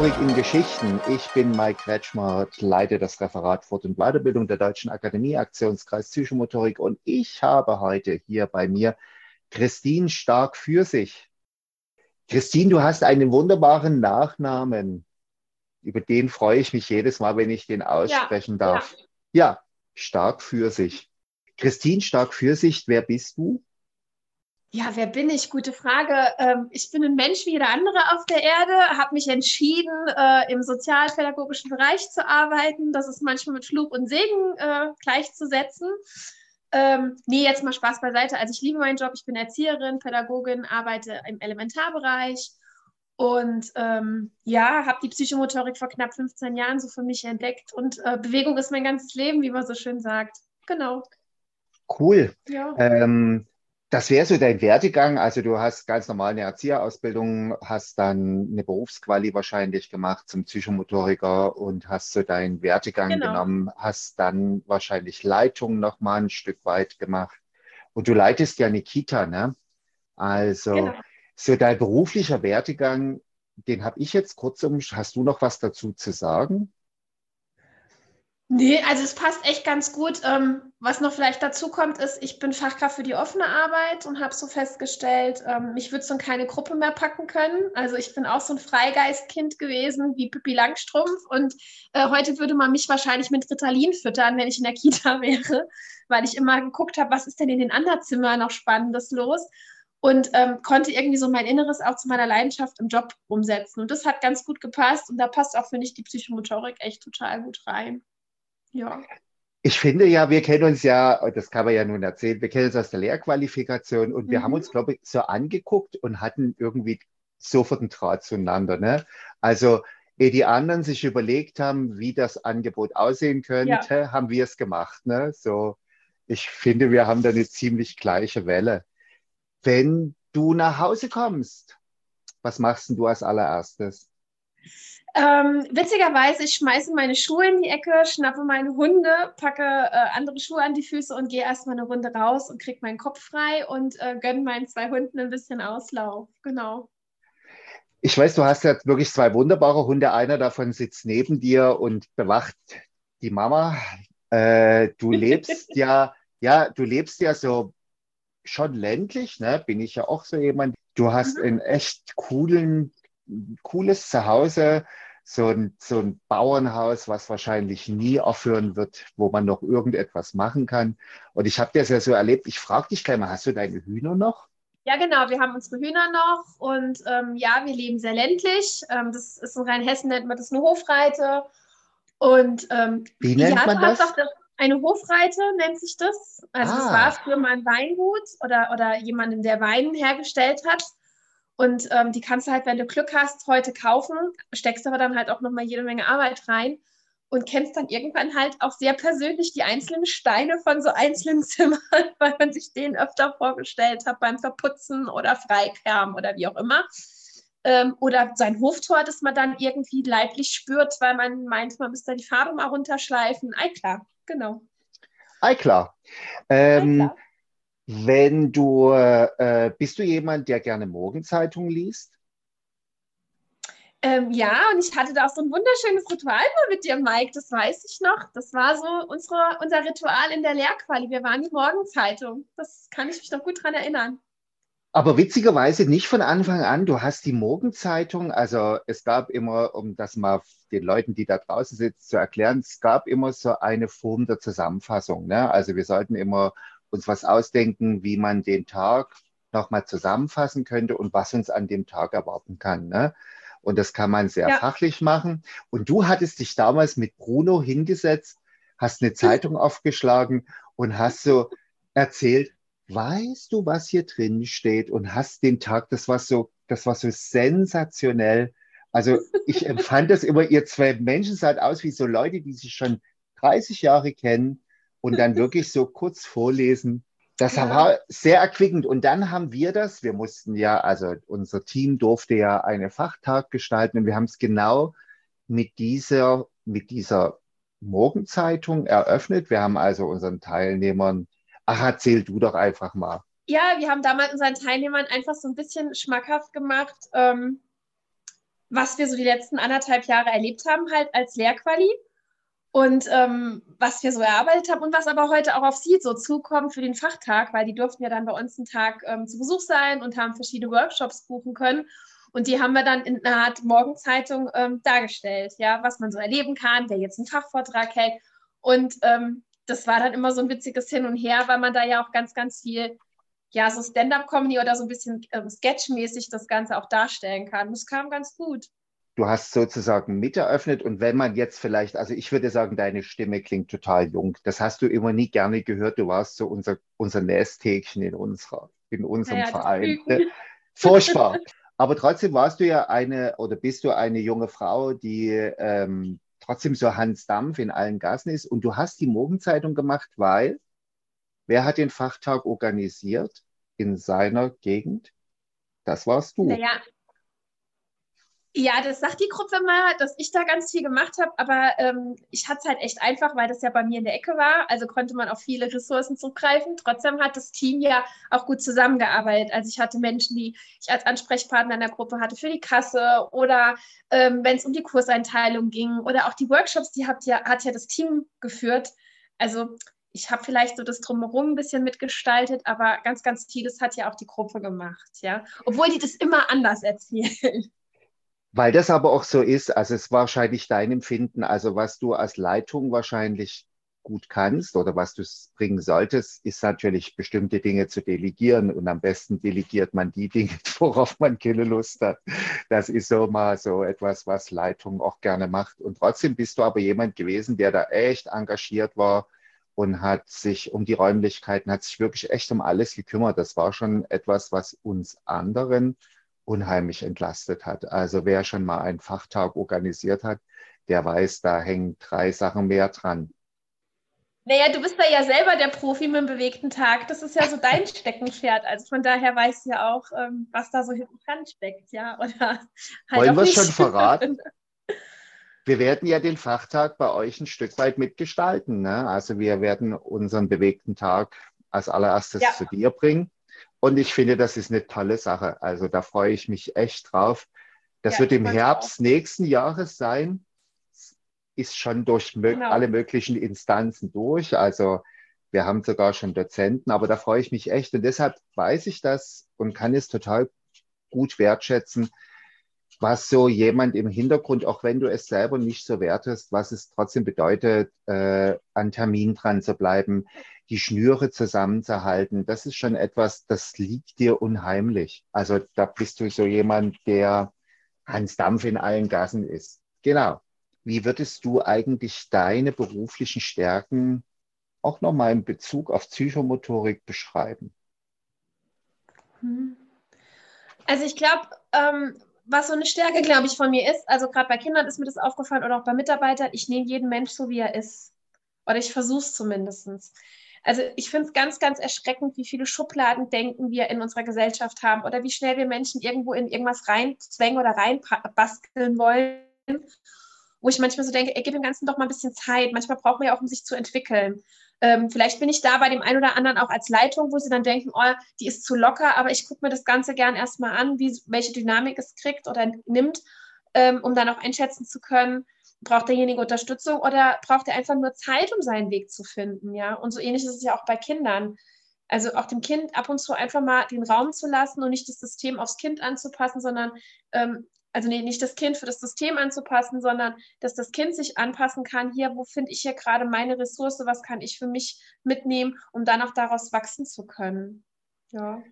Psychomotorik in Geschichten. Ich bin Mike Kretschmer, leite das Referat Fort- und Weiterbildung der Deutschen Akademie, Aktionskreis Psychomotorik und ich habe heute hier bei mir Christine Stark für sich. Christine, du hast einen wunderbaren Nachnamen. Über den freue ich mich jedes Mal, wenn ich den aussprechen ja, darf. Ja. ja, Stark für sich. Christine Stark für sich, wer bist du? Ja, wer bin ich? Gute Frage. Ähm, ich bin ein Mensch wie jeder andere auf der Erde, habe mich entschieden, äh, im sozialpädagogischen Bereich zu arbeiten. Das ist manchmal mit Fluch und Segen äh, gleichzusetzen. Ähm, nee, jetzt mal Spaß beiseite. Also ich liebe meinen Job, ich bin Erzieherin, Pädagogin, arbeite im Elementarbereich und ähm, ja, habe die Psychomotorik vor knapp 15 Jahren so für mich entdeckt und äh, Bewegung ist mein ganzes Leben, wie man so schön sagt. Genau. Cool. Ja. Ähm, das wäre so dein Werdegang. Also du hast ganz normal eine Erzieherausbildung, hast dann eine Berufsquali wahrscheinlich gemacht zum Psychomotoriker und hast so deinen Werdegang genau. genommen, hast dann wahrscheinlich Leitung noch mal ein Stück weit gemacht. Und du leitest ja eine Kita, ne? Also genau. so dein beruflicher Werdegang, den habe ich jetzt kurzum. Hast du noch was dazu zu sagen? Nee, also es passt echt ganz gut. Ähm, was noch vielleicht dazu kommt, ist, ich bin Fachkraft für die offene Arbeit und habe so festgestellt, ähm, mich würde so in keine Gruppe mehr packen können. Also ich bin auch so ein Freigeistkind gewesen wie Pippi Langstrumpf und äh, heute würde man mich wahrscheinlich mit Ritalin füttern, wenn ich in der Kita wäre, weil ich immer geguckt habe, was ist denn in den anderen Zimmern noch Spannendes los und ähm, konnte irgendwie so mein Inneres auch zu meiner Leidenschaft im Job umsetzen. Und das hat ganz gut gepasst und da passt auch, finde ich, die Psychomotorik echt total gut rein. Ja. Ich finde ja, wir kennen uns ja, das kann man ja nun erzählen, wir kennen uns aus der Lehrqualifikation und mhm. wir haben uns, glaube ich, so angeguckt und hatten irgendwie sofort einen Draht zueinander. Ne? Also, ehe die anderen sich überlegt haben, wie das Angebot aussehen könnte, ja. haben wir es gemacht. Ne? So, ich finde, wir haben da eine ziemlich gleiche Welle. Wenn du nach Hause kommst, was machst du als allererstes? Ähm, witzigerweise, ich schmeiße meine Schuhe in die Ecke, schnappe meine Hunde, packe äh, andere Schuhe an die Füße und gehe erstmal eine Runde raus und kriege meinen Kopf frei und äh, gönne meinen zwei Hunden ein bisschen Auslauf. Genau. Ich weiß, du hast ja wirklich zwei wunderbare Hunde. Einer davon sitzt neben dir und bewacht die Mama. Äh, du lebst ja, ja, du lebst ja so schon ländlich, ne? Bin ich ja auch so jemand. Du hast mhm. einen echt coolen cooles Zuhause, so ein, so ein Bauernhaus, was wahrscheinlich nie aufhören wird, wo man noch irgendetwas machen kann. Und ich habe das ja so erlebt. Ich frage dich gleich mal, hast du deine Hühner noch? Ja, genau. Wir haben unsere Hühner noch und ähm, ja, wir leben sehr ländlich. Ähm, das ist in Rheinhessen nennt man das eine Hofreite. Und ähm, wie nennt ja, man das? das? Eine Hofreite nennt sich das. Also ah. das war früher mal ein Weingut oder, oder jemanden, der Wein hergestellt hat. Und ähm, die kannst du halt, wenn du Glück hast, heute kaufen, steckst aber dann halt auch nochmal jede Menge Arbeit rein und kennst dann irgendwann halt auch sehr persönlich die einzelnen Steine von so einzelnen Zimmern, weil man sich denen öfter vorgestellt hat beim Verputzen oder Freikerben oder wie auch immer. Ähm, oder sein Hoftor, das man dann irgendwie leiblich spürt, weil man meint, man müsste die Farbe mal runterschleifen. Ei klar, genau. Ei klar. Ähm, Ei klar. Wenn du, äh, bist du jemand, der gerne Morgenzeitungen liest? Ähm, ja, und ich hatte da auch so ein wunderschönes Ritual mal mit dir, Mike, das weiß ich noch. Das war so unsere, unser Ritual in der Lehrquali. Wir waren die Morgenzeitung. Das kann ich mich noch gut dran erinnern. Aber witzigerweise nicht von Anfang an. Du hast die Morgenzeitung, also es gab immer, um das mal den Leuten, die da draußen sitzen, zu erklären, es gab immer so eine Form der Zusammenfassung. Ne? Also wir sollten immer uns was ausdenken, wie man den Tag nochmal zusammenfassen könnte und was uns an dem Tag erwarten kann. Ne? Und das kann man sehr ja. fachlich machen. Und du hattest dich damals mit Bruno hingesetzt, hast eine Zeitung aufgeschlagen und hast so erzählt, weißt du, was hier drin steht? Und hast den Tag, das war so, das war so sensationell. Also ich empfand das immer, ihr zwei Menschen seid aus wie so Leute, die sich schon 30 Jahre kennen und dann wirklich so kurz vorlesen. Das ja. war sehr erquickend. Und dann haben wir das, wir mussten ja, also unser Team durfte ja einen Fachtag gestalten und wir haben es genau mit dieser, mit dieser Morgenzeitung eröffnet. Wir haben also unseren Teilnehmern, ach, erzähl du doch einfach mal. Ja, wir haben damals unseren Teilnehmern einfach so ein bisschen schmackhaft gemacht, ähm, was wir so die letzten anderthalb Jahre erlebt haben, halt als Lehrquali und ähm, was wir so erarbeitet haben und was aber heute auch auf Sie so zukommt für den Fachtag, weil die durften ja dann bei uns einen Tag ähm, zu Besuch sein und haben verschiedene Workshops buchen können. Und die haben wir dann in einer Art Morgenzeitung ähm, dargestellt, ja, was man so erleben kann, wer jetzt einen Fachvortrag hält. Und ähm, das war dann immer so ein witziges Hin und Her, weil man da ja auch ganz, ganz viel, ja, so Stand-up-Comedy oder so ein bisschen ähm, sketchmäßig das Ganze auch darstellen kann. Das kam ganz gut du hast sozusagen mit eröffnet und wenn man jetzt vielleicht, also ich würde sagen, deine Stimme klingt total jung. Das hast du immer nie gerne gehört. Du warst so unser, unser Nesthäkchen in, unserer, in unserem naja, Verein. Furchtbar. Aber trotzdem warst du ja eine oder bist du eine junge Frau, die ähm, trotzdem so Hans Dampf in allen Gassen ist. Und du hast die Morgenzeitung gemacht, weil wer hat den Fachtag organisiert in seiner Gegend? Das warst du. Naja, ja, das sagt die Gruppe immer, dass ich da ganz viel gemacht habe, aber ähm, ich hatte es halt echt einfach, weil das ja bei mir in der Ecke war. Also konnte man auf viele Ressourcen zugreifen. Trotzdem hat das Team ja auch gut zusammengearbeitet. Also ich hatte Menschen, die ich als Ansprechpartner in der Gruppe hatte für die Kasse oder ähm, wenn es um die Kurseinteilung ging oder auch die Workshops, die hat ja, hat ja das Team geführt. Also ich habe vielleicht so das Drumherum ein bisschen mitgestaltet, aber ganz, ganz vieles hat ja auch die Gruppe gemacht, ja. Obwohl die das immer anders erzählen. Weil das aber auch so ist, also es ist wahrscheinlich dein Empfinden, also was du als Leitung wahrscheinlich gut kannst oder was du bringen solltest, ist natürlich bestimmte Dinge zu delegieren und am besten delegiert man die Dinge, worauf man keine Lust hat. Das ist so mal so etwas, was Leitung auch gerne macht. Und trotzdem bist du aber jemand gewesen, der da echt engagiert war und hat sich um die Räumlichkeiten, hat sich wirklich echt um alles gekümmert. Das war schon etwas, was uns anderen unheimlich entlastet hat. Also wer schon mal einen Fachtag organisiert hat, der weiß, da hängen drei Sachen mehr dran. Naja, du bist da ja selber der Profi mit dem bewegten Tag. Das ist ja so dein Steckenpferd. Also von daher weißt du ja auch, ähm, was da so hinten dran steckt, ja. Oder halt Wollen wir es schon verraten? Wir werden ja den Fachtag bei euch ein Stück weit mitgestalten. Ne? Also wir werden unseren bewegten Tag als allererstes ja. zu dir bringen. Und ich finde, das ist eine tolle Sache. Also da freue ich mich echt drauf. Das ja, wird im Herbst auch. nächsten Jahres sein. Ist schon durch genau. alle möglichen Instanzen durch. Also wir haben sogar schon Dozenten, aber da freue ich mich echt. Und deshalb weiß ich das und kann es total gut wertschätzen, was so jemand im Hintergrund, auch wenn du es selber nicht so wertest, was es trotzdem bedeutet, äh, an Termin dran zu bleiben, die Schnüre zusammenzuhalten, das ist schon etwas, das liegt dir unheimlich. Also da bist du so jemand, der Hans Dampf in allen Gassen ist. Genau. Wie würdest du eigentlich deine beruflichen Stärken auch nochmal in Bezug auf Psychomotorik beschreiben? Hm. Also ich glaube, ähm, was so eine Stärke, glaube ich, von mir ist, also gerade bei Kindern ist mir das aufgefallen oder auch bei Mitarbeitern, ich nehme jeden Mensch so, wie er ist. Oder ich versuche es zumindest. Also ich finde es ganz, ganz erschreckend, wie viele Schubladen denken wir in unserer Gesellschaft haben oder wie schnell wir Menschen irgendwo in irgendwas reinzwängen oder reinbasteln wollen. Wo ich manchmal so denke, ey, gib dem Ganzen doch mal ein bisschen Zeit. Manchmal braucht man ja auch, um sich zu entwickeln. Ähm, vielleicht bin ich da bei dem einen oder anderen auch als Leitung, wo sie dann denken, oh, die ist zu locker, aber ich gucke mir das Ganze gern erstmal an, wie, welche Dynamik es kriegt oder nimmt, ähm, um dann auch einschätzen zu können, braucht derjenige Unterstützung oder braucht er einfach nur Zeit, um seinen Weg zu finden, ja? Und so ähnlich ist es ja auch bei Kindern. Also auch dem Kind ab und zu einfach mal den Raum zu lassen und nicht das System aufs Kind anzupassen, sondern ähm, also nee, nicht das Kind für das System anzupassen, sondern dass das Kind sich anpassen kann, hier, wo finde ich hier gerade meine Ressource, was kann ich für mich mitnehmen, um dann auch daraus wachsen zu können. Ja.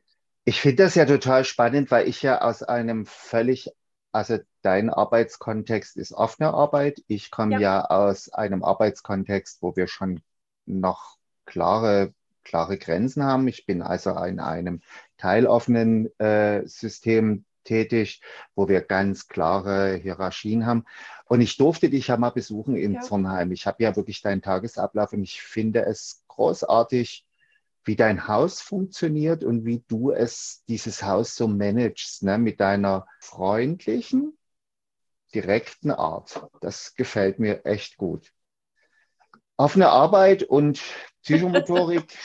Ich finde das ja total spannend, weil ich ja aus einem völlig, also dein Arbeitskontext ist offene Arbeit. Ich komme ja. ja aus einem Arbeitskontext, wo wir schon noch klare, klare Grenzen haben. Ich bin also in einem teiloffenen äh, System tätig, wo wir ganz klare Hierarchien haben. Und ich durfte dich ja mal besuchen in ja. Zornheim. Ich habe ja wirklich deinen Tagesablauf und ich finde es großartig, wie dein Haus funktioniert und wie du es, dieses Haus so managst, ne, mit deiner freundlichen, direkten Art. Das gefällt mir echt gut. Offene Arbeit und Psychomotorik,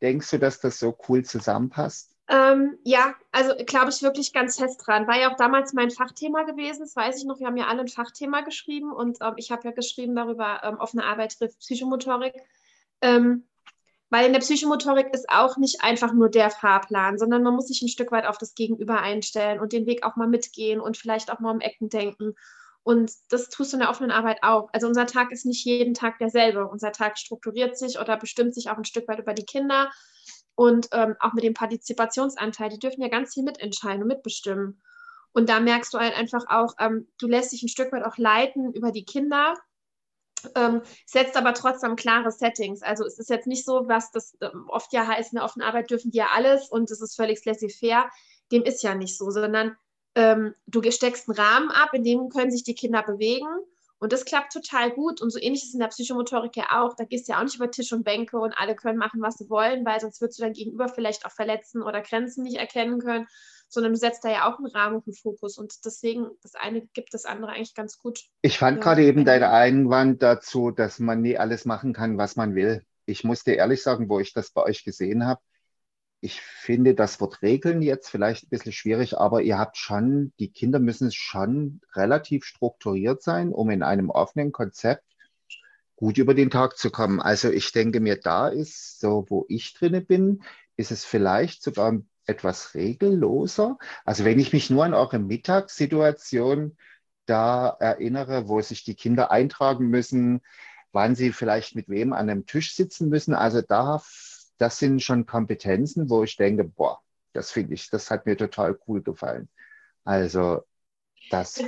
denkst du, dass das so cool zusammenpasst? Ähm, ja, also glaube ich wirklich ganz fest dran. War ja auch damals mein Fachthema gewesen, das weiß ich noch. Wir haben ja alle ein Fachthema geschrieben und ähm, ich habe ja geschrieben darüber, ähm, offene Arbeit trifft Psychomotorik. Ähm, weil in der Psychomotorik ist auch nicht einfach nur der Fahrplan, sondern man muss sich ein Stück weit auf das Gegenüber einstellen und den Weg auch mal mitgehen und vielleicht auch mal um Ecken denken. Und das tust du in der offenen Arbeit auch. Also unser Tag ist nicht jeden Tag derselbe. Unser Tag strukturiert sich oder bestimmt sich auch ein Stück weit über die Kinder und ähm, auch mit dem Partizipationsanteil. Die dürfen ja ganz viel mitentscheiden und mitbestimmen. Und da merkst du halt einfach auch, ähm, du lässt dich ein Stück weit auch leiten über die Kinder, ähm, setzt aber trotzdem klare Settings. Also es ist jetzt nicht so, was das ähm, oft ja heißt, in der offenen Arbeit dürfen die ja alles und es ist völlig laissez-faire. Dem ist ja nicht so, sondern ähm, du steckst einen Rahmen ab, in dem können sich die Kinder bewegen. Und das klappt total gut. Und so ähnlich ist es in der Psychomotorik ja auch. Da gehst du ja auch nicht über Tisch und Bänke und alle können machen, was sie wollen, weil sonst würdest du dein Gegenüber vielleicht auch verletzen oder Grenzen nicht erkennen können, sondern du setzt da ja auch einen Rahmen und einen Fokus. Und deswegen, das eine gibt das andere eigentlich ganz gut. Ich fand ja. gerade eben deinen Einwand dazu, dass man nie alles machen kann, was man will. Ich musste ehrlich sagen, wo ich das bei euch gesehen habe, ich finde das Wort Regeln jetzt vielleicht ein bisschen schwierig, aber ihr habt schon, die Kinder müssen schon relativ strukturiert sein, um in einem offenen Konzept gut über den Tag zu kommen. Also ich denke mir, da ist so, wo ich drinne bin, ist es vielleicht sogar etwas regelloser. Also wenn ich mich nur an eure Mittagssituation da erinnere, wo sich die Kinder eintragen müssen, wann sie vielleicht mit wem an einem Tisch sitzen müssen. Also da das sind schon Kompetenzen, wo ich denke, boah, das finde ich, das hat mir total cool gefallen. Also das.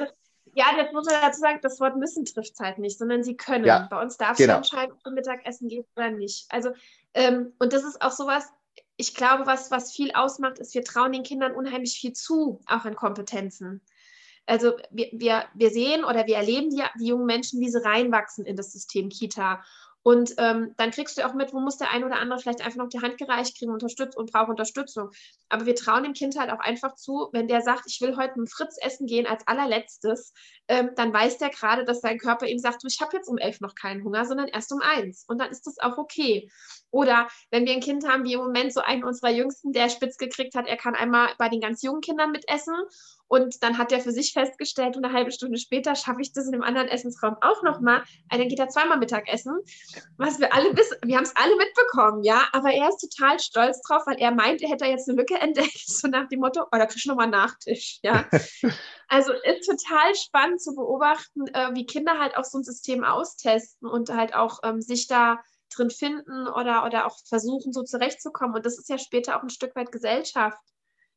Ja, das muss man dazu sagen, das Wort müssen trifft es halt nicht, sondern sie können. Ja, Bei uns darfst genau. du entscheiden, ob du Mittagessen gehst oder nicht. Also, ähm, und das ist auch sowas, ich glaube, was, was viel ausmacht, ist, wir trauen den Kindern unheimlich viel zu, auch an Kompetenzen. Also wir, wir, wir sehen oder wir erleben die, die jungen Menschen, wie sie reinwachsen in das System Kita. Und ähm, dann kriegst du auch mit, wo muss der ein oder andere vielleicht einfach noch die Hand gereicht kriegen unterstützt und braucht Unterstützung. Aber wir trauen dem Kind halt auch einfach zu, wenn der sagt, ich will heute mit Fritz essen gehen als allerletztes, ähm, dann weiß der gerade, dass sein Körper ihm sagt, du, ich habe jetzt um elf noch keinen Hunger, sondern erst um eins. Und dann ist das auch okay. Oder wenn wir ein Kind haben, wie im Moment so einen unserer Jüngsten, der spitz gekriegt hat, er kann einmal bei den ganz jungen Kindern mitessen und dann hat er für sich festgestellt, eine halbe Stunde später schaffe ich das in dem anderen Essensraum auch nochmal. Dann geht er zweimal Mittag essen. Was wir alle wissen, wir haben es alle mitbekommen, ja. Aber er ist total stolz drauf, weil er meint, er hätte jetzt eine Lücke entdeckt, so nach dem Motto, oh, da kriegst du nochmal Nachtisch, ja. Also ist total spannend zu beobachten, äh, wie Kinder halt auch so ein System austesten und halt auch ähm, sich da drin finden oder, oder auch versuchen, so zurechtzukommen. Und das ist ja später auch ein Stück weit Gesellschaft.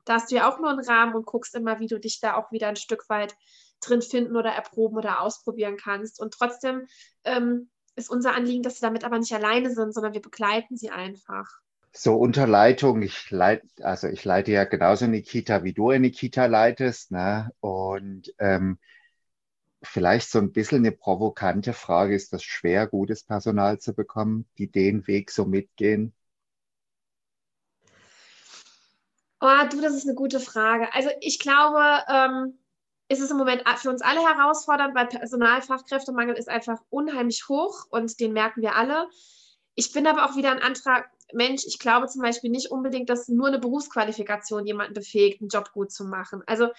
Da hast du ja auch nur einen Rahmen und guckst immer, wie du dich da auch wieder ein Stück weit drin finden oder erproben oder ausprobieren kannst. Und trotzdem ähm, ist unser Anliegen, dass sie damit aber nicht alleine sind, sondern wir begleiten sie einfach. So unter Leitung, ich leite, also ich leite ja genauso eine Kita, wie du eine Kita leitest. Ne? Und ähm, vielleicht so ein bisschen eine provokante Frage, ist das schwer, gutes Personal zu bekommen, die den Weg so mitgehen? Oh, du, das ist eine gute Frage. Also ich glaube, ähm, ist es im Moment für uns alle herausfordernd, weil Personalfachkräftemangel ist einfach unheimlich hoch und den merken wir alle. Ich bin aber auch wieder ein Antrag, Mensch, ich glaube zum Beispiel nicht unbedingt, dass nur eine Berufsqualifikation jemanden befähigt, einen Job gut zu machen. Also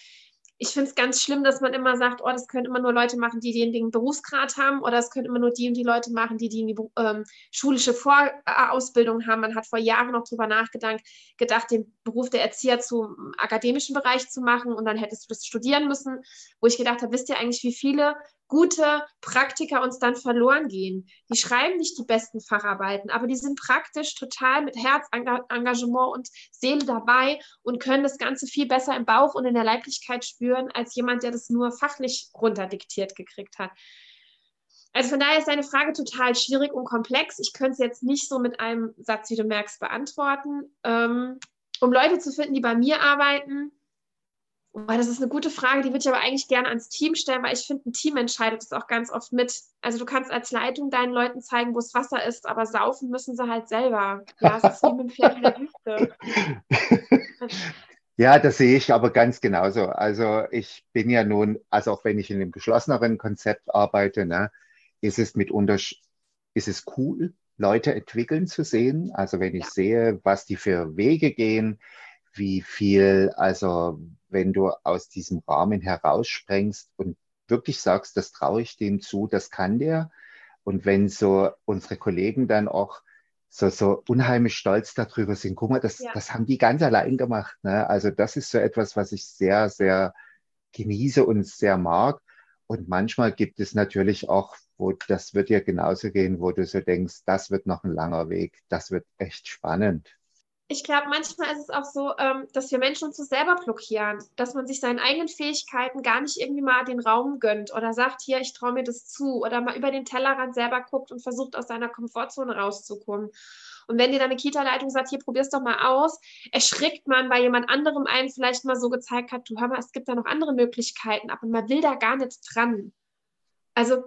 ich finde es ganz schlimm, dass man immer sagt, oh, das können immer nur Leute machen, die den, den Berufsgrad haben oder es können immer nur die und die Leute machen, die die ähm, schulische Vorausbildung haben. Man hat vor Jahren noch darüber nachgedacht, gedacht, den Beruf der Erzieher zum akademischen Bereich zu machen und dann hättest du das studieren müssen, wo ich gedacht habe, wisst ihr eigentlich, wie viele gute Praktiker uns dann verloren gehen. Die schreiben nicht die besten Facharbeiten, aber die sind praktisch total mit Herzengagement und Seele dabei und können das Ganze viel besser im Bauch und in der Leiblichkeit spüren, als jemand, der das nur fachlich runterdiktiert gekriegt hat. Also von daher ist deine Frage total schwierig und komplex. Ich könnte es jetzt nicht so mit einem Satz, wie du merkst, beantworten. Ähm, um Leute zu finden, die bei mir arbeiten, Oh, das ist eine gute Frage, die würde ich aber eigentlich gerne ans Team stellen, weil ich finde, ein Team entscheidet es auch ganz oft mit. Also du kannst als Leitung deinen Leuten zeigen, wo es Wasser ist, aber saufen müssen sie halt selber. Ja, es ist wie mit dem Pferd in der Wüste. Ja, das sehe ich aber ganz genauso. Also ich bin ja nun, also auch wenn ich in einem geschlosseneren Konzept arbeite, ne, ist es mitunter, ist es cool, Leute entwickeln zu sehen. Also wenn ich ja. sehe, was die für Wege gehen, wie viel, also wenn du aus diesem Rahmen heraussprengst und wirklich sagst, das traue ich dem zu, das kann der. Und wenn so unsere Kollegen dann auch so, so unheimlich stolz darüber sind, guck mal, das, ja. das haben die ganz allein gemacht. Ne? Also das ist so etwas, was ich sehr, sehr genieße und sehr mag. Und manchmal gibt es natürlich auch, wo das wird dir genauso gehen, wo du so denkst, das wird noch ein langer Weg, das wird echt spannend ich glaube, manchmal ist es auch so, ähm, dass wir Menschen uns so selber blockieren, dass man sich seinen eigenen Fähigkeiten gar nicht irgendwie mal den Raum gönnt oder sagt, hier, ich traue mir das zu oder mal über den Tellerrand selber guckt und versucht, aus seiner Komfortzone rauszukommen. Und wenn dir deine Kita-Leitung sagt, hier, probier's doch mal aus, erschrickt man, weil jemand anderem einen vielleicht mal so gezeigt hat, du hör mal, es gibt da noch andere Möglichkeiten, aber man will da gar nicht dran. Also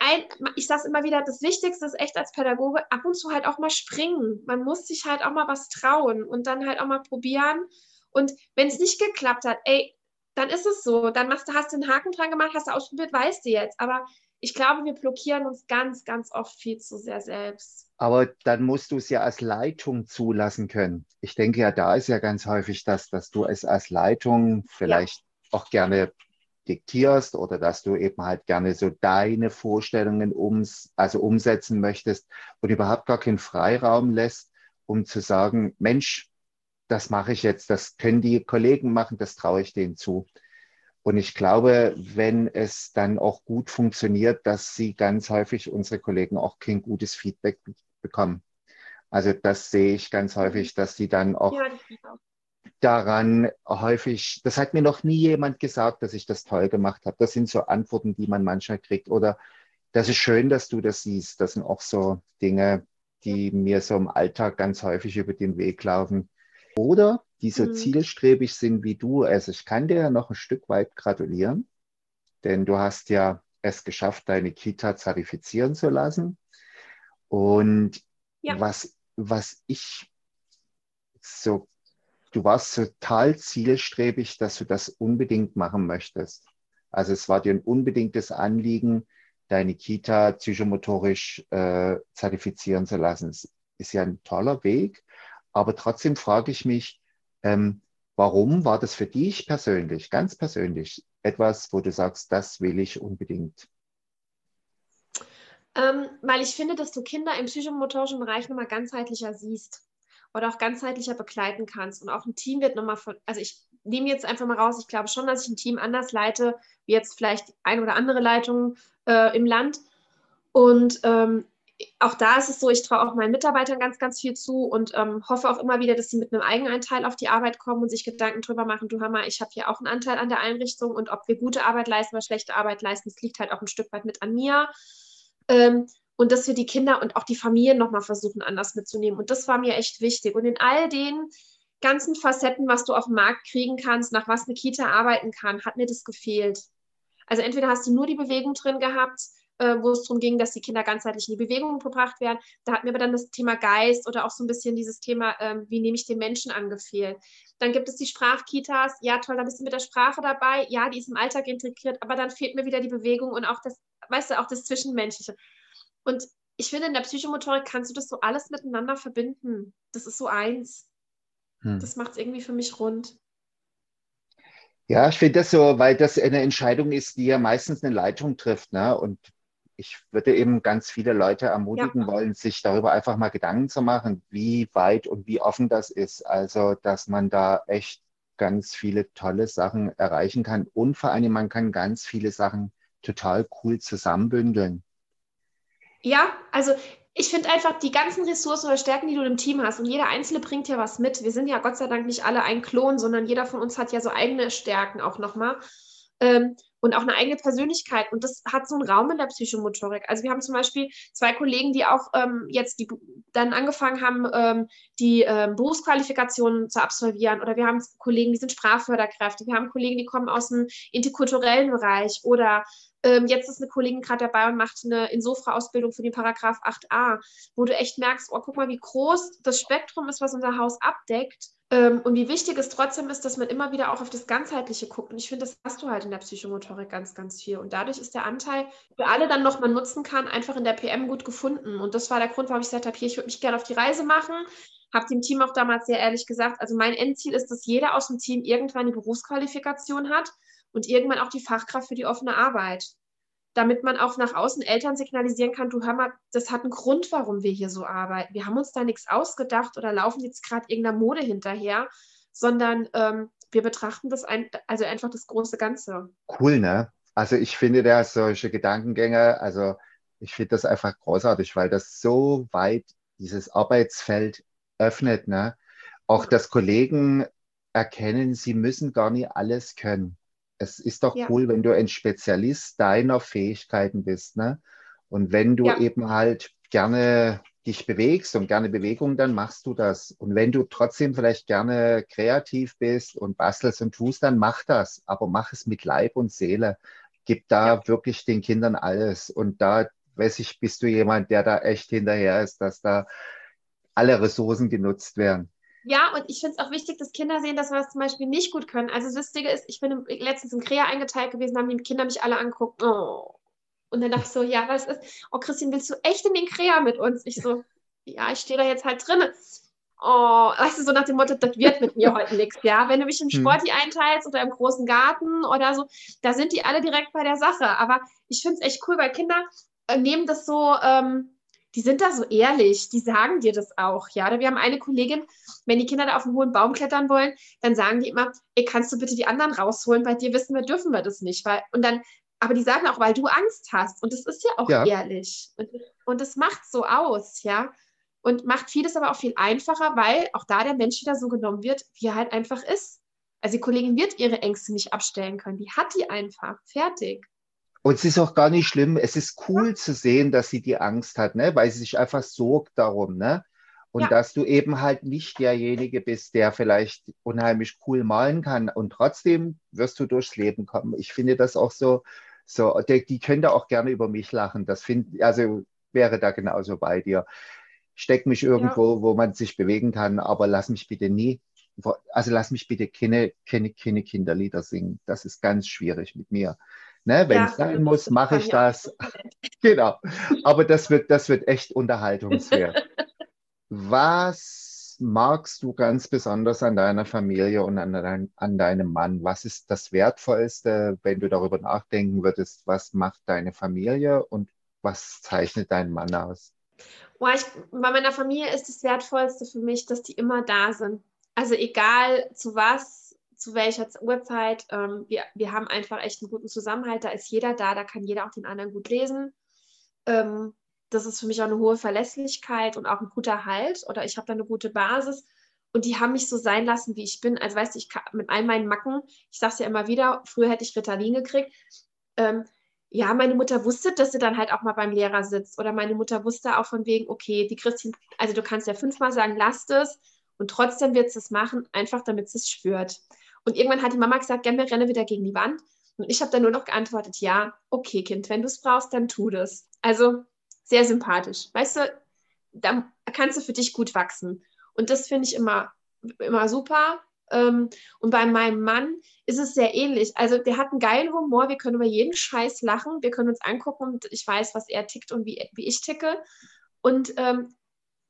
ein, ich sage es immer wieder, das Wichtigste ist echt als Pädagoge, ab und zu halt auch mal springen. Man muss sich halt auch mal was trauen und dann halt auch mal probieren. Und wenn es nicht geklappt hat, ey, dann ist es so. Dann machst du, hast du einen Haken dran gemacht, hast du ausprobiert, weißt du jetzt. Aber ich glaube, wir blockieren uns ganz, ganz oft viel zu sehr selbst. Aber dann musst du es ja als Leitung zulassen können. Ich denke ja, da ist ja ganz häufig das, dass du es als Leitung vielleicht ja. auch gerne diktierst oder dass du eben halt gerne so deine Vorstellungen ums, also umsetzen möchtest und überhaupt gar keinen Freiraum lässt, um zu sagen, Mensch, das mache ich jetzt, das können die Kollegen machen, das traue ich denen zu. Und ich glaube, wenn es dann auch gut funktioniert, dass sie ganz häufig unsere Kollegen auch kein gutes Feedback bekommen. Also das sehe ich ganz häufig, dass sie dann auch ja, daran häufig, das hat mir noch nie jemand gesagt, dass ich das toll gemacht habe. Das sind so Antworten, die man manchmal kriegt. Oder das ist schön, dass du das siehst. Das sind auch so Dinge, die mir so im Alltag ganz häufig über den Weg laufen. Oder die so mhm. zielstrebig sind wie du. Also ich kann dir ja noch ein Stück weit gratulieren, denn du hast ja es geschafft, deine Kita zertifizieren zu lassen. Und ja. was, was ich so du warst total zielstrebig, dass du das unbedingt machen möchtest. Also es war dir ein unbedingtes Anliegen, deine Kita psychomotorisch äh, zertifizieren zu lassen. Es ist ja ein toller Weg, aber trotzdem frage ich mich, ähm, warum war das für dich persönlich, ganz persönlich, etwas, wo du sagst, das will ich unbedingt? Ähm, weil ich finde, dass du Kinder im psychomotorischen Bereich nochmal ganzheitlicher siehst oder auch ganzheitlicher begleiten kannst. Und auch ein Team wird nochmal von, also ich nehme jetzt einfach mal raus, ich glaube schon, dass ich ein Team anders leite, wie jetzt vielleicht ein oder andere Leitung äh, im Land. Und ähm, auch da ist es so, ich traue auch meinen Mitarbeitern ganz, ganz viel zu und ähm, hoffe auch immer wieder, dass sie mit einem Eigenanteil auf die Arbeit kommen und sich Gedanken drüber machen, du mal, ich habe hier auch einen Anteil an der Einrichtung und ob wir gute Arbeit leisten oder schlechte Arbeit leisten, das liegt halt auch ein Stück weit mit an mir. Ähm, und dass wir die Kinder und auch die Familien nochmal versuchen, anders mitzunehmen. Und das war mir echt wichtig. Und in all den ganzen Facetten, was du auf dem Markt kriegen kannst, nach was eine Kita arbeiten kann, hat mir das gefehlt. Also entweder hast du nur die Bewegung drin gehabt, äh, wo es darum ging, dass die Kinder ganzheitlich in die Bewegung gebracht werden. Da hat mir aber dann das Thema Geist oder auch so ein bisschen dieses Thema, ähm, wie nehme ich den Menschen angefehlt. Dann gibt es die Sprachkitas. Ja, toll, da bist du mit der Sprache dabei. Ja, die ist im Alltag integriert, aber dann fehlt mir wieder die Bewegung und auch das, weißt du, auch das Zwischenmenschliche. Und ich finde, in der Psychomotorik kannst du das so alles miteinander verbinden. Das ist so eins. Hm. Das macht es irgendwie für mich rund. Ja, ich finde das so, weil das eine Entscheidung ist, die ja meistens eine Leitung trifft. Ne? Und ich würde eben ganz viele Leute ermutigen ja. wollen, sich darüber einfach mal Gedanken zu machen, wie weit und wie offen das ist. Also, dass man da echt ganz viele tolle Sachen erreichen kann. Und vor allem, man kann ganz viele Sachen total cool zusammenbündeln. Ja, also ich finde einfach die ganzen Ressourcen oder Stärken, die du im Team hast und jeder Einzelne bringt ja was mit. Wir sind ja Gott sei Dank nicht alle ein Klon, sondern jeder von uns hat ja so eigene Stärken auch nochmal. Ähm, und auch eine eigene Persönlichkeit. Und das hat so einen Raum in der Psychomotorik. Also wir haben zum Beispiel zwei Kollegen, die auch ähm, jetzt die, dann angefangen haben, ähm, die ähm, Berufsqualifikationen zu absolvieren. Oder wir haben Kollegen, die sind Sprachförderkräfte. Wir haben Kollegen, die kommen aus dem interkulturellen Bereich oder Ähm, jetzt ist eine Kollegin gerade dabei und macht eine Insofra-Ausbildung für den Paragraph 8a, wo du echt merkst, oh, guck mal, wie groß das Spektrum ist, was unser Haus abdeckt. Ähm, und wie wichtig es trotzdem ist, dass man immer wieder auch auf das Ganzheitliche guckt. Und ich finde, das hast du halt in der Psychomotorik ganz, ganz viel. Und dadurch ist der Anteil für alle dann nochmal nutzen kann, einfach in der PM gut gefunden. Und das war der Grund, warum ich gesagt habe, hier, ich würde mich gerne auf die Reise machen. Habe dem Team auch damals sehr ehrlich gesagt, also mein Endziel ist, dass jeder aus dem Team irgendwann die Berufsqualifikation hat und irgendwann auch die Fachkraft für die offene Arbeit damit man auch nach außen Eltern signalisieren kann, du hör mal, das hat einen Grund, warum wir hier so arbeiten. Wir haben uns da nichts ausgedacht oder laufen jetzt gerade irgendeiner Mode hinterher, sondern ähm, wir betrachten das ein, also einfach das große Ganze. Cool, ne? Also ich finde da solche Gedankengänge, also ich finde das einfach großartig, weil das so weit dieses Arbeitsfeld öffnet, ne? Auch dass Kollegen erkennen, sie müssen gar nicht alles können es ist doch ja. cool, wenn du ein Spezialist deiner Fähigkeiten bist, ne? Und wenn du ja. eben halt gerne dich bewegst und gerne Bewegung, dann machst du das. Und wenn du trotzdem vielleicht gerne kreativ bist und bastelst und tust, dann mach das. Aber mach es mit Leib und Seele. Gib da ja. wirklich den Kindern alles. Und da, weiß ich, bist du jemand, der da echt hinterher ist, dass da alle Ressourcen genutzt werden. Ja, und ich finde es auch wichtig, dass Kinder sehen, dass wir das zum Beispiel nicht gut können. Also das Lustige ist, ich bin letztens im Krea eingeteilt gewesen, haben die Kinder mich alle angeguckt. Oh. Und dann dachte ich so, ja, was ist? Oh, Christine, willst du echt in den Krea mit uns? Ich so, ja, ich stehe da jetzt halt drin. Oh, weißt du, so nach dem Motto, das wird mit mir heute nichts, ja. Wenn du mich im hm. Sporti einteilst oder im großen Garten oder so, da sind die alle direkt bei der Sache. Aber ich finde es echt cool, weil Kinder äh, nehmen das so, ähm, die sind da so ehrlich, die sagen dir das auch, ja. wir haben eine Kollegin, wenn die Kinder da auf einen hohen Baum klettern wollen, dann sagen die immer, ey, kannst du bitte die anderen rausholen, bei dir wissen wir, dürfen wir das nicht, weil, und dann, aber die sagen auch, weil du Angst hast und das ist ja auch ja. ehrlich und, und das macht so aus, ja. Und macht vieles aber auch viel einfacher, weil auch da der Mensch wieder so genommen wird, wie er halt einfach ist. Also die Kollegin wird ihre Ängste nicht abstellen können. Die hat die einfach. Fertig. Und es ist auch gar nicht schlimm. Es ist cool zu sehen, dass sie die Angst hat, ne? weil sie sich einfach sorgt darum. Ne? Und ja. dass du eben halt nicht derjenige bist, der vielleicht unheimlich cool malen kann und trotzdem wirst du durchs Leben kommen. Ich finde das auch so, so, die, die können da auch gerne über mich lachen. Das finde, also wäre da genauso bei dir. Steck mich irgendwo, ja. wo man sich bewegen kann, aber lass mich bitte nie, also lass mich bitte keine, keine, keine Kinderlieder singen. Das ist ganz schwierig mit mir. Ne, wenn ja, es sein muss, mache ich das. genau. Aber das wird, das wird echt unterhaltungswert. Was magst du ganz besonders an deiner Familie und an, dein, an deinem Mann? Was ist das Wertvollste, wenn du darüber nachdenken würdest? Was macht deine Familie und was zeichnet deinen Mann aus? Oh, ich, bei meiner Familie ist das Wertvollste für mich, dass die immer da sind. Also egal zu was, zu welcher Uhrzeit. Ähm, wir, wir haben einfach echt einen guten Zusammenhalt. Da ist jeder da, da kann jeder auch den anderen gut lesen. Ähm, das ist für mich auch eine hohe Verlässlichkeit und auch ein guter Halt oder ich habe da eine gute Basis. Und die haben mich so sein lassen, wie ich bin. Also weißt du, ich mit all meinen Macken, ich sage es ja immer wieder, früher hätte ich Ritalin gekriegt. Ähm, ja, meine Mutter wusste, dass sie dann halt auch mal beim Lehrer sitzt. Oder meine Mutter wusste auch von wegen, okay, die Christine, also du kannst ja fünfmal sagen, lasst es. Und trotzdem wird sie es machen, einfach damit sie es spürt. Und irgendwann hat die Mama gesagt, gern, wir rennen wieder gegen die Wand. Und ich habe dann nur noch geantwortet, ja, okay, Kind, wenn du es brauchst, dann tu das. Also sehr sympathisch. Weißt du, da kannst du für dich gut wachsen. Und das finde ich immer, immer super. Ähm, und bei meinem Mann ist es sehr ähnlich. Also der hat einen geilen Humor, wir können über jeden Scheiß lachen, wir können uns angucken und ich weiß, was er tickt und wie, wie ich ticke. Und ähm,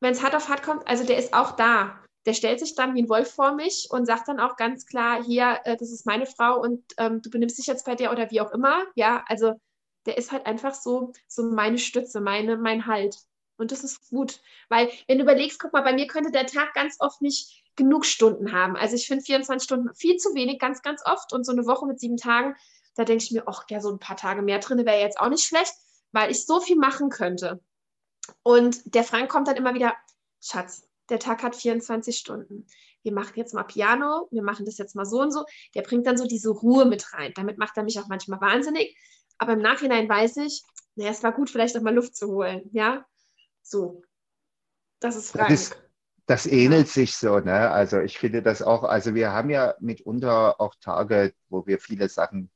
wenn es hart auf hart kommt, also der ist auch da der stellt sich dann wie ein Wolf vor mich und sagt dann auch ganz klar, hier, äh, das ist meine Frau und ähm, du benimmst dich jetzt bei der oder wie auch immer. Ja, also der ist halt einfach so, so meine Stütze, meine, mein Halt. Und das ist gut, weil wenn du überlegst, guck mal, bei mir könnte der Tag ganz oft nicht genug Stunden haben. Also ich finde 24 Stunden viel zu wenig, ganz, ganz oft. Und so eine Woche mit sieben Tagen, da denke ich mir, ach ja, so ein paar Tage mehr drin wäre jetzt auch nicht schlecht, weil ich so viel machen könnte. Und der Frank kommt dann immer wieder, Schatz, der Tag hat 24 Stunden. Wir machen jetzt mal Piano, wir machen das jetzt mal so und so. Der bringt dann so diese Ruhe mit rein. Damit macht er mich auch manchmal wahnsinnig. Aber im Nachhinein weiß ich, naja, es war gut, vielleicht auch mal Luft zu holen. Ja, so. Das ist Frank. Das, das ähnelt ja. sich so, ne? Also ich finde das auch, also wir haben ja mitunter auch Tage, wo wir viele Sachen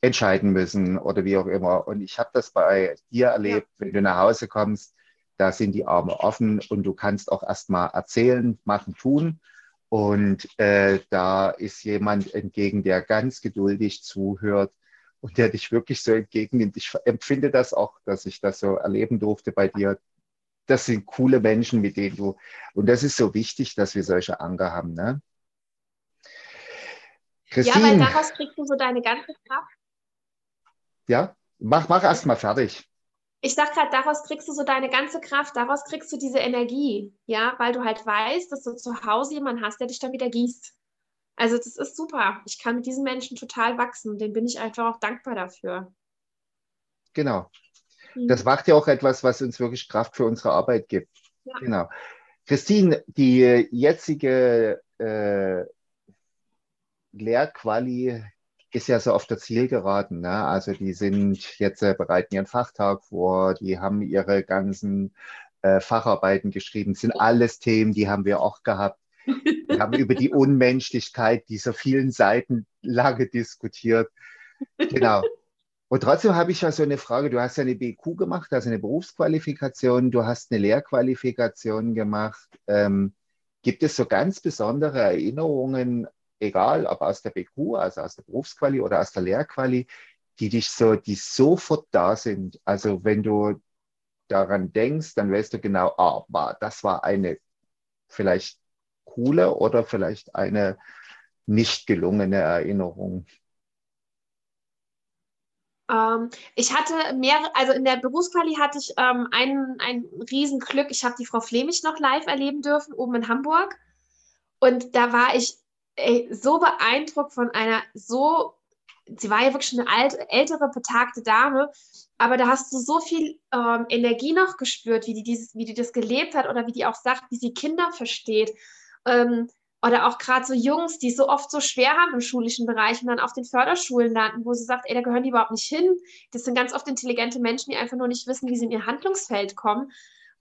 entscheiden müssen oder wie auch immer. Und ich habe das bei dir erlebt, ja. wenn du nach Hause kommst, da sind die Arme offen und du kannst auch erstmal erzählen, machen, tun. Und äh, da ist jemand entgegen, der ganz geduldig zuhört und der dich wirklich so entgegennimmt. Ich empfinde das auch, dass ich das so erleben durfte bei dir. Das sind coole Menschen, mit denen du, und das ist so wichtig, dass wir solche Anker haben. Ne? Christine, ja, weil daraus kriegst du so deine ganze Kraft. Ja, mach, mach erst mal fertig. Ich sag gerade, daraus kriegst du so deine ganze Kraft, daraus kriegst du diese Energie, ja, weil du halt weißt, dass du zu Hause jemanden hast, der dich dann wieder gießt. Also das ist super. Ich kann mit diesen Menschen total wachsen. Den bin ich einfach auch dankbar dafür. Genau. Mhm. Das macht ja auch etwas, was uns wirklich Kraft für unsere Arbeit gibt. Ja. Genau. Christine, die jetzige äh, Lehrquali ist ja so auf der Zielgeraden. Ne? Also die sind jetzt äh, bereiten ihren Fachtag vor, die haben ihre ganzen äh, Facharbeiten geschrieben, sind alles Themen, die haben wir auch gehabt. Wir haben über die Unmenschlichkeit dieser vielen Seiten lange diskutiert. Genau. Und trotzdem habe ich ja so eine Frage. Du hast ja eine BQ gemacht, also eine Berufsqualifikation, du hast eine Lehrqualifikation gemacht. Ähm, gibt es so ganz besondere Erinnerungen egal ob aus der BQ, also aus der Berufsquali oder aus der Lehrquali, die dich so, die sofort da sind. Also wenn du daran denkst, dann weißt du genau, ah, war, das war eine vielleicht coole oder vielleicht eine nicht gelungene Erinnerung. Ähm, ich hatte mehrere, also in der Berufsquali hatte ich ähm, ein, ein Riesenglück. Ich habe die Frau Flemich noch live erleben dürfen, oben in Hamburg. Und da war ich ey, so beeindruckt von einer so, sie war ja wirklich eine alte, ältere, betagte Dame, aber da hast du so viel ähm, Energie noch gespürt, wie die, dieses, wie die das gelebt hat oder wie die auch sagt, wie sie Kinder versteht. Ähm, oder auch gerade so Jungs, die so oft so schwer haben im schulischen Bereich und dann auf den Förderschulen landen, wo sie sagt, ey, da gehören die überhaupt nicht hin. Das sind ganz oft intelligente Menschen, die einfach nur nicht wissen, wie sie in ihr Handlungsfeld kommen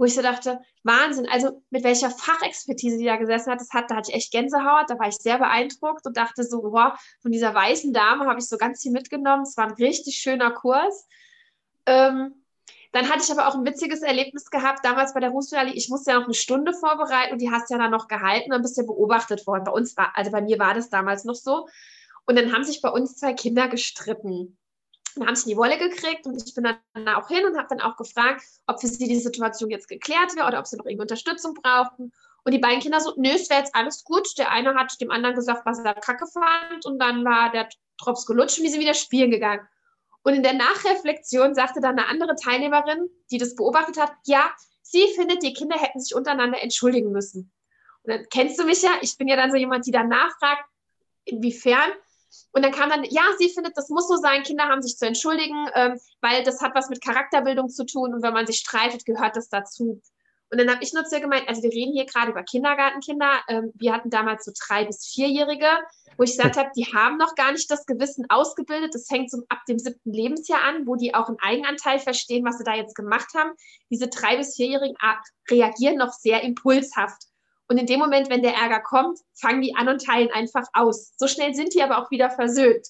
wo ich so dachte, Wahnsinn, also mit welcher Fachexpertise die da gesessen hat, das hat, da hatte ich echt Gänsehaut, da war ich sehr beeindruckt und dachte so, wow, von dieser weißen Dame habe ich so ganz viel mitgenommen. Es war ein richtig schöner Kurs. Ähm, dann hatte ich aber auch ein witziges Erlebnis gehabt, damals bei der Berufsschule. Ich musste ja noch eine Stunde vorbereiten und die hast ja dann noch gehalten, dann bist du ja beobachtet worden. Bei uns war, also bei mir war das damals noch so. Und dann haben sich bei uns zwei Kinder gestritten. Dann haben sie die Wolle gekriegt und ich bin dann auch hin und habe dann auch gefragt, ob für sie die Situation jetzt geklärt wäre oder ob sie noch irgendeine Unterstützung brauchten. Und die beiden Kinder so, nö, es wäre jetzt alles gut. Der eine hat dem anderen gesagt, was er kacke fand und dann war der Drops gelutscht und die sind wieder spielen gegangen. Und in der Nachreflexion sagte dann eine andere Teilnehmerin, die das beobachtet hat, ja, sie findet, die Kinder hätten sich untereinander entschuldigen müssen. Und dann kennst du mich ja, ich bin ja dann so jemand, die dann nachfragt, inwiefern. Und dann kam dann, ja, sie findet, das muss so sein, Kinder haben sich zu entschuldigen, ähm, weil das hat was mit Charakterbildung zu tun und wenn man sich streitet, gehört das dazu. Und dann habe ich nur zu ihr gemeint, also wir reden hier gerade über Kindergartenkinder. Ähm, wir hatten damals so drei- bis vierjährige, wo ich gesagt habe, die haben noch gar nicht das Gewissen ausgebildet. Das fängt so ab dem siebten Lebensjahr an, wo die auch einen Eigenanteil verstehen, was sie da jetzt gemacht haben. Diese drei- bis vierjährigen reagieren noch sehr impulshaft. Und in dem Moment, wenn der Ärger kommt, fangen die an und teilen einfach aus. So schnell sind die aber auch wieder versöhnt.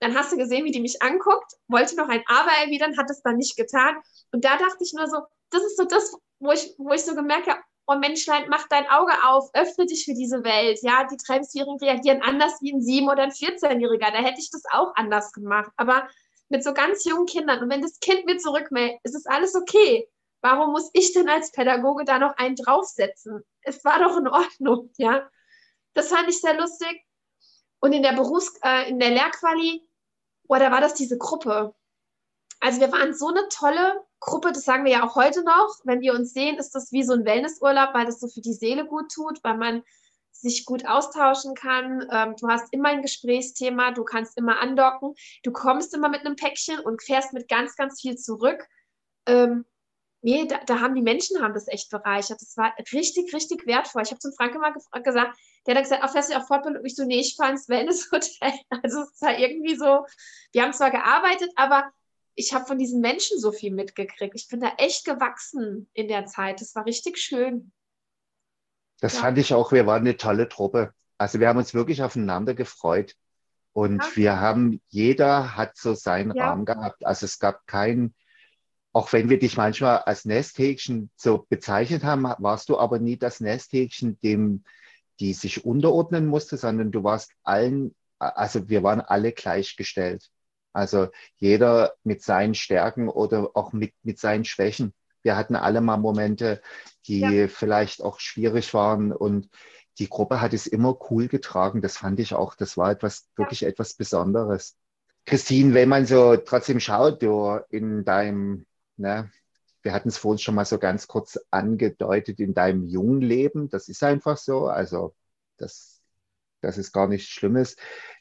Dann hast du gesehen, wie die mich anguckt, wollte noch ein Aber erwidern, hat es dann nicht getan. Und da dachte ich nur so, das ist so das, wo ich, wo ich so gemerkt habe, oh Menschlein, mach dein Auge auf, öffne dich für diese Welt. Ja, die 13-Jährigen reagieren anders wie ein 7- oder ein 14-Jähriger. Da hätte ich das auch anders gemacht. Aber mit so ganz jungen Kindern. Und wenn das Kind mir zurückmeldet, ist es alles okay. Warum muss ich denn als Pädagoge da noch einen draufsetzen? Es war doch in Ordnung, ja. Das fand ich sehr lustig. Und in der Berufs-, äh, in der Lehrquali, boah, da war das diese Gruppe. Also wir waren so eine tolle Gruppe, das sagen wir ja auch heute noch. Wenn wir uns sehen, ist das wie so ein Wellnessurlaub, weil das so für die Seele gut tut, weil man sich gut austauschen kann. Ähm, du hast immer ein Gesprächsthema, du kannst immer andocken, du kommst immer mit einem Päckchen und fährst mit ganz, ganz viel zurück. Ähm, nee, da, da, haben die Menschen haben das echt bereichert. Das war richtig, richtig wertvoll. Ich habe zum Frank immer gesagt, der hat dann gesagt, auch fährst du auf Fortbildung? Ich so, nee, ich fahre ins Wellnesshotel. Also es war irgendwie so, wir haben zwar gearbeitet, aber ich habe von diesen Menschen so viel mitgekriegt. Ich bin da echt gewachsen in der Zeit. Das war richtig schön. Das ja. fand ich auch, wir waren eine tolle Truppe. Also wir haben uns wirklich aufeinander gefreut. Und ja. wir haben, jeder hat so seinen ja. Rahmen gehabt. Also es gab keinen, auch wenn wir dich manchmal als Nesthäkchen so bezeichnet haben, warst du aber nie das Nesthäkchen, dem die sich unterordnen musste, sondern du warst allen, also wir waren alle gleichgestellt. Also jeder mit seinen Stärken oder auch mit, mit seinen Schwächen. Wir hatten alle mal Momente, die ja. vielleicht auch schwierig waren und die Gruppe hat es immer cool getragen. Das fand ich auch, das war etwas, wirklich etwas Besonderes. Christine, wenn man so trotzdem schaut, du in deinem, ne, wir hatten es vorhin schon mal so ganz kurz angedeutet, in deinem jungen Leben, das ist einfach so, also das, das ist gar nichts Schlimmes.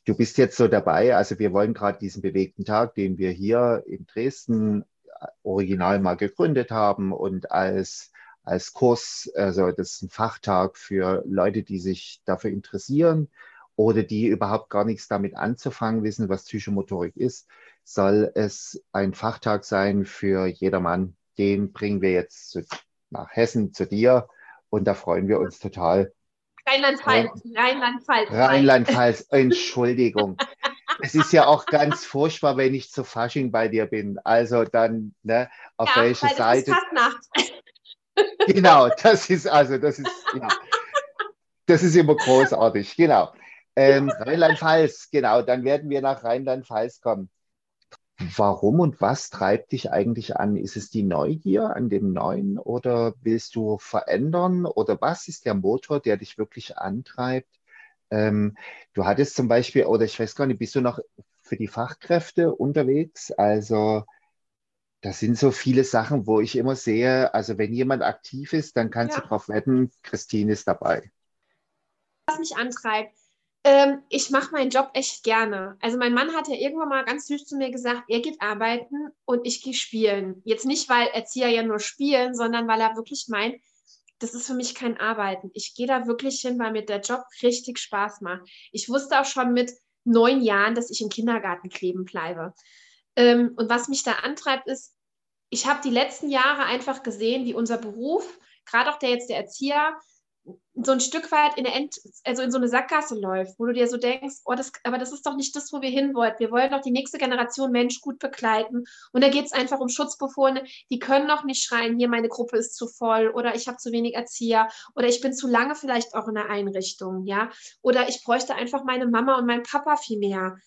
Du bist jetzt so dabei, also wir wollen gerade diesen bewegten Tag, den wir hier in Dresden äh, original mal gegründet haben und als als Kurs, also das ist ein Fachtag für Leute, die sich dafür interessieren oder die überhaupt gar nichts damit anzufangen wissen, was Psychomotorik ist, soll es ein Fachtag sein für jedermann. Den bringen wir jetzt zu, nach Hessen zu dir und da freuen wir uns total. Rheinland-Pfalz. Rheinland-Pfalz. Rheinland-Pfalz, Entschuldigung. es ist ja auch ganz furchtbar, wenn ich zu Fasching bei dir bin. Also dann, ne, auf ja, welche Seite. Ist Fastnacht. Genau, das ist also, das ist, ja, das ist immer großartig, genau. Ähm, Rheinland-Pfalz, genau, dann werden wir nach Rheinland-Pfalz kommen. Warum und was treibt dich eigentlich an? Ist es die Neugier an dem Neuen oder willst du verändern oder was ist der Motor, der dich wirklich antreibt? Ähm, du hattest zum Beispiel, oder ich weiß gar nicht, bist du noch für die Fachkräfte unterwegs? Also das sind so viele Sachen, wo ich immer sehe, also wenn jemand aktiv ist, dann kannst ja. du darauf wetten, Christine ist dabei. Was mich antreibt, ähm, ich mache meinen Job echt gerne. Also mein Mann hat ja irgendwann mal ganz süß zu mir gesagt, er geht arbeiten und ich gehe spielen. Jetzt nicht, weil Erzieher ja nur spielen, sondern weil er wirklich meint, das ist für mich kein Arbeiten. Ich gehe da wirklich hin, weil mir der Job richtig Spaß macht. Ich wusste auch schon mit neun Jahren, dass ich im Kindergarten kleben bleibe. Ähm, und was mich da antreibt, ist, ich habe die letzten Jahre einfach gesehen, wie unser Beruf, gerade auch der jetzt der Erzieher, so ein Stück weit in, der End, also in so eine Sackgasse läuft, wo du dir so denkst, oh, das, aber das ist doch nicht das, wo wir hinwollen. Wir wollen doch die nächste Generation Mensch gut begleiten. Und da geht es einfach um Schutzbefohlene, die können noch nicht schreien, hier meine Gruppe ist zu voll oder ich habe zu wenig Erzieher oder ich bin zu lange vielleicht auch in der Einrichtung, ja. Oder ich bräuchte einfach meine Mama und meinen Papa viel mehr.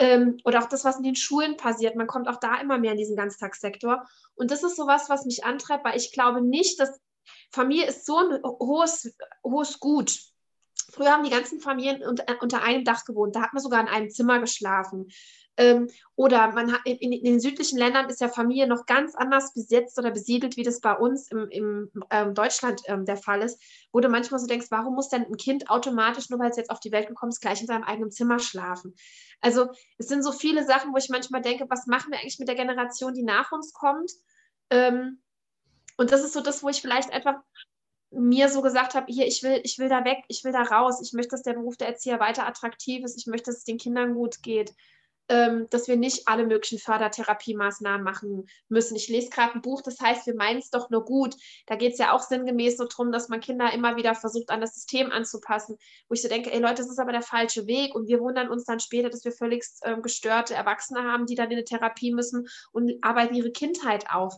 Ähm, oder auch das, was in den Schulen passiert. Man kommt auch da immer mehr in diesen Ganztagssektor. Und das ist sowas, was mich antreibt, weil ich glaube nicht, dass Familie ist so ein hohes, hohes Gut. Früher haben die ganzen Familien unter, einem Dach gewohnt. Da hat man sogar in einem Zimmer geschlafen. Ähm, oder man hat, in, in, den südlichen Ländern ist ja Familie noch ganz anders besetzt oder besiedelt, wie das bei uns im, im ähm, Deutschland ähm, der Fall ist, wo du manchmal so denkst, warum muss denn ein Kind automatisch, nur weil es jetzt auf die Welt gekommen ist, gleich in seinem eigenen Zimmer schlafen? Also es sind so viele Sachen, wo ich manchmal denke, was machen wir eigentlich mit der Generation, die nach uns kommt? Ähm, und das ist so das, wo ich vielleicht einfach mir so gesagt habe, hier, ich will, ich will da weg, ich will da raus, ich möchte, dass der Beruf der Erzieher weiter attraktiv ist, ich möchte, dass es den Kindern gut geht ähm, dass wir nicht alle möglichen Fördertherapiemaßnahmen machen müssen. Ich lese gerade ein Buch, das heißt, wir meinen es doch nur gut. Da geht es ja auch sinngemäß so drum, dass man Kinder immer wieder versucht, an das System anzupassen. Wo ich so denke, ey Leute, das ist aber der falsche Weg. Und wir wundern uns dann später, dass wir völlig ähm, gestörte Erwachsene haben, die dann in eine Therapie müssen und arbeiten ihre Kindheit auf.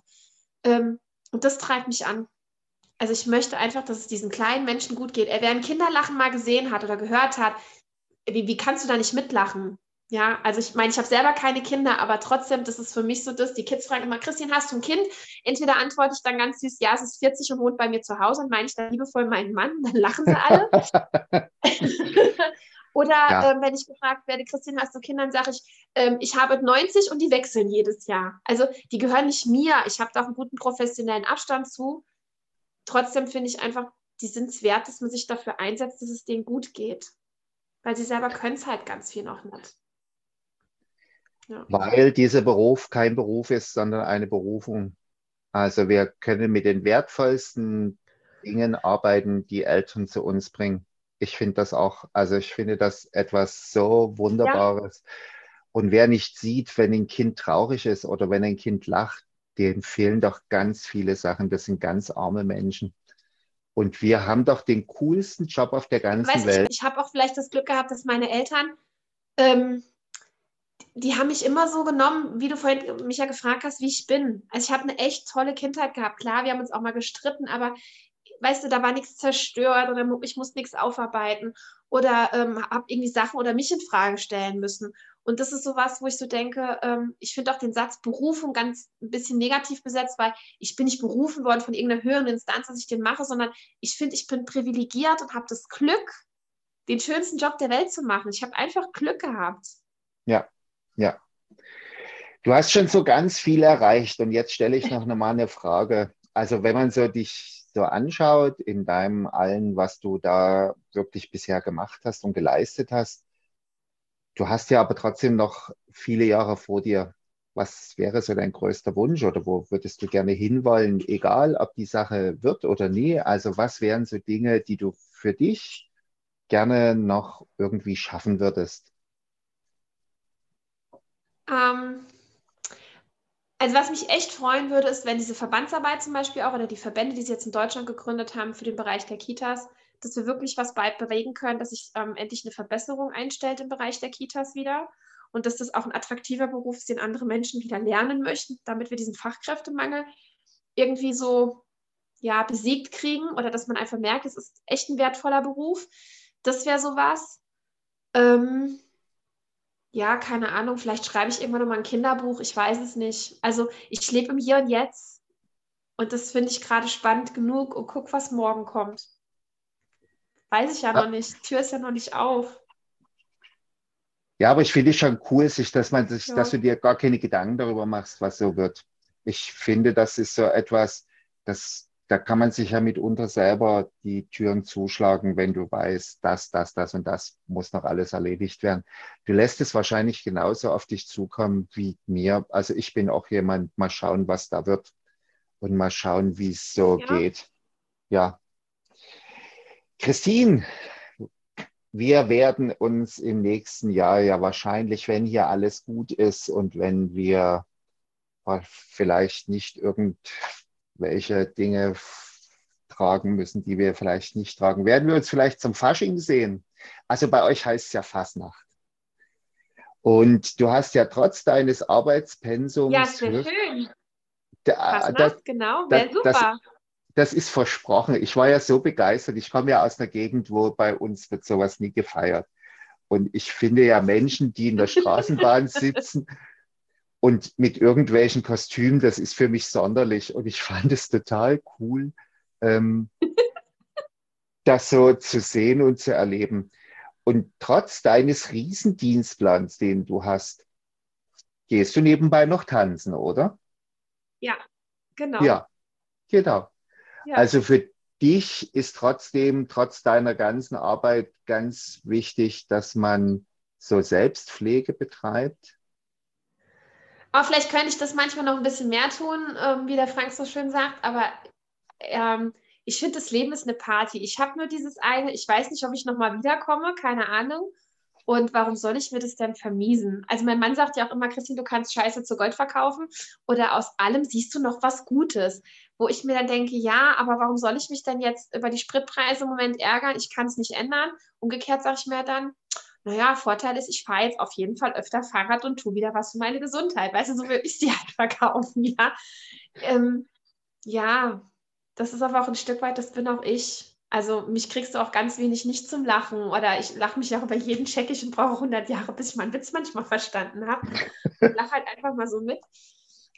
Ähm, und das treibt mich an. Also ich möchte einfach, dass es diesen kleinen Menschen gut geht. Wer ein Kinderlachen mal gesehen hat oder gehört hat, wie, wie kannst du da nicht mitlachen? Ja, also ich meine, ich habe selber keine Kinder, aber trotzdem, das ist für mich so das. Die Kids fragen immer, Christian, hast du ein Kind? Entweder antworte ich dann ganz süß, ja, es ist 40 und wohnt bei mir zu Hause und meine ich dann liebevoll meinen Mann, dann lachen sie alle. Oder ja. ähm, wenn ich gefragt werde, Christian, hast du Kinder, dann sage ich, ähm, ich habe 90 und die wechseln jedes Jahr. Also die gehören nicht mir. Ich habe da auch einen guten professionellen Abstand zu. Trotzdem finde ich einfach, die sind es wert, dass man sich dafür einsetzt, dass es denen gut geht. Weil sie selber können es halt ganz viel noch nicht. Weil dieser Beruf kein Beruf ist, sondern eine Berufung. Also wir können mit den wertvollsten Dingen arbeiten, die Eltern zu uns bringen. Ich finde das auch, also ich finde das etwas so Wunderbares. Ja. Und wer nicht sieht, wenn ein Kind traurig ist oder wenn ein Kind lacht, dem fehlen doch ganz viele Sachen. Das sind ganz arme Menschen. Und wir haben doch den coolsten Job auf der ganzen weißt, Welt. Ich, ich habe auch vielleicht das Glück gehabt, dass meine Eltern ähm, die haben mich immer so genommen, wie du vorhin mich ja gefragt hast, wie ich bin. Also ich habe eine echt tolle Kindheit gehabt. Klar, wir haben uns auch mal gestritten, aber weißt du, da war nichts zerstört oder ich musste nichts aufarbeiten oder ähm, habe irgendwie Sachen oder mich in Frage stellen müssen. Und das ist so was, wo ich so denke, ähm, ich finde auch den Satz Berufung ganz ein bisschen negativ besetzt, weil ich bin nicht berufen worden von irgendeiner höheren Instanz, dass ich den mache, sondern ich finde, ich bin privilegiert und habe das Glück, den schönsten Job der Welt zu machen. Ich habe einfach Glück gehabt. Ja, ja. Du hast schon so ganz viel erreicht und jetzt stelle ich noch mal eine Frage. Also wenn man so dich so anschaut in deinem allen, was du da wirklich bisher gemacht hast und geleistet hast, du hast ja aber trotzdem noch viele Jahre vor dir. Was wäre so dein größter Wunsch oder wo würdest du gerne hinwollen, egal ob die Sache wird oder nie? Also was wären so Dinge, die du für dich gerne noch irgendwie schaffen würdest? Ähm, also was mich echt freuen würde, ist, wenn diese Verbandsarbeit zum Beispiel auch oder die Verbände, die sie jetzt in Deutschland gegründet haben für den Bereich der Kitas, dass wir wirklich was bald bewegen können, dass sich ähm, endlich eine Verbesserung einstellt im Bereich der Kitas wieder und dass das auch ein attraktiver Beruf ist, den andere Menschen wieder lernen möchten, damit wir diesen Fachkräftemangel irgendwie so ja, besiegt kriegen oder dass man einfach merkt, es ist echt ein wertvoller Beruf. Das wäre sowas. Ähm, ja, keine Ahnung, vielleicht schreibe ich irgendwann noch mal ein Kinderbuch, ich weiß es nicht. Also ich lebe im Hier und Jetzt und das finde ich gerade spannend genug und guck, was morgen kommt. Weiß ich ja, ja noch nicht. Die Tür ist ja noch nicht auf. Ja, aber ich finde es schon cool, sich, dass man sich, ja. dass du dir gar keine Gedanken darüber machst, was so wird. Ich finde, das ist so etwas, das da kann man sich ja mitunter selber die Türen zuschlagen, wenn du weißt, das, das, das und das muss noch alles erledigt werden. Du lässt es wahrscheinlich genauso auf dich zukommen wie mir. Also ich bin auch jemand, mal schauen, was da wird und mal schauen, wie es so ja. geht. Ja. Christine, wir werden uns im nächsten Jahr ja wahrscheinlich, wenn hier alles gut ist und wenn wir vielleicht nicht irgend welche Dinge tragen müssen, die wir vielleicht nicht tragen. Werden wir uns vielleicht zum Fasching sehen? Also bei euch heißt es ja Fasnacht. Und du hast ja trotz deines Arbeitspensums. Ja, sehr schön. Da, das, genau, wäre super. Das, das ist versprochen. Ich war ja so begeistert. Ich komme ja aus einer Gegend, wo bei uns wird sowas nie gefeiert. Und ich finde ja Menschen, die in der Straßenbahn sitzen und mit irgendwelchen Kostümen, das ist für mich sonderlich. Und ich fand es total cool, ähm, das so zu sehen und zu erleben. Und trotz deines Riesendienstplans, den du hast, gehst du nebenbei noch tanzen, oder? Ja, genau. Ja, genau. Ja. Also für dich ist trotzdem, trotz deiner ganzen Arbeit, ganz wichtig, dass man so Selbstpflege betreibt aber vielleicht könnte ich das manchmal noch ein bisschen mehr tun, ähm, wie der Frank so schön sagt. Aber ähm, ich finde, das Leben ist eine Party. Ich habe nur dieses eine, ich weiß nicht, ob ich nochmal wiederkomme, keine Ahnung. Und warum soll ich mir das denn vermiesen? Also mein Mann sagt ja auch immer, Christine, du kannst Scheiße zu Gold verkaufen oder aus allem siehst du noch was Gutes. Wo ich mir dann denke, ja, aber warum soll ich mich denn jetzt über die Spritpreise im Moment ärgern? Ich kann es nicht ändern. Umgekehrt sage ich mir dann, naja, Vorteil ist, ich fahre jetzt auf jeden Fall öfter Fahrrad und tue wieder was für meine Gesundheit. Weißt du, so würde ich sie halt verkaufen, ja. Ähm, ja, das ist aber auch ein Stück weit, das bin auch ich. Also mich kriegst du auch ganz wenig nicht zum Lachen oder ich lache mich auch über jeden Tschechisch und brauche 100 Jahre, bis ich meinen Witz manchmal verstanden habe. Ich lache halt einfach mal so mit.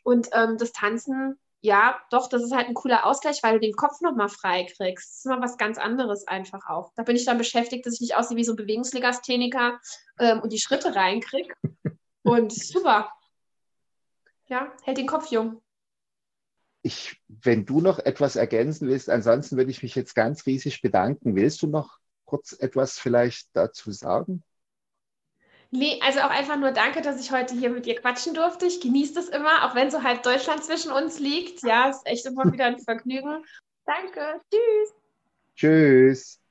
Und ähm, das Tanzen, ja, doch, das ist halt ein cooler Ausgleich, weil du den Kopf nochmal frei kriegst. Das ist mal was ganz anderes einfach auch. Da bin ich dann beschäftigt, dass ich nicht aussehe wie so ein Bewegungslegastheniker ähm, und die Schritte reinkriege. Und super. Ja, hält den Kopf jung. Ich, wenn du noch etwas ergänzen willst, ansonsten würde ich mich jetzt ganz riesig bedanken. Willst du noch kurz etwas vielleicht dazu sagen? Nee, also auch einfach nur danke, dass ich heute hier mit dir quatschen durfte. Ich genieße das immer, auch wenn so halb Deutschland zwischen uns liegt. Ja, ist echt immer wieder ein Vergnügen. Danke. Tschüss. Tschüss.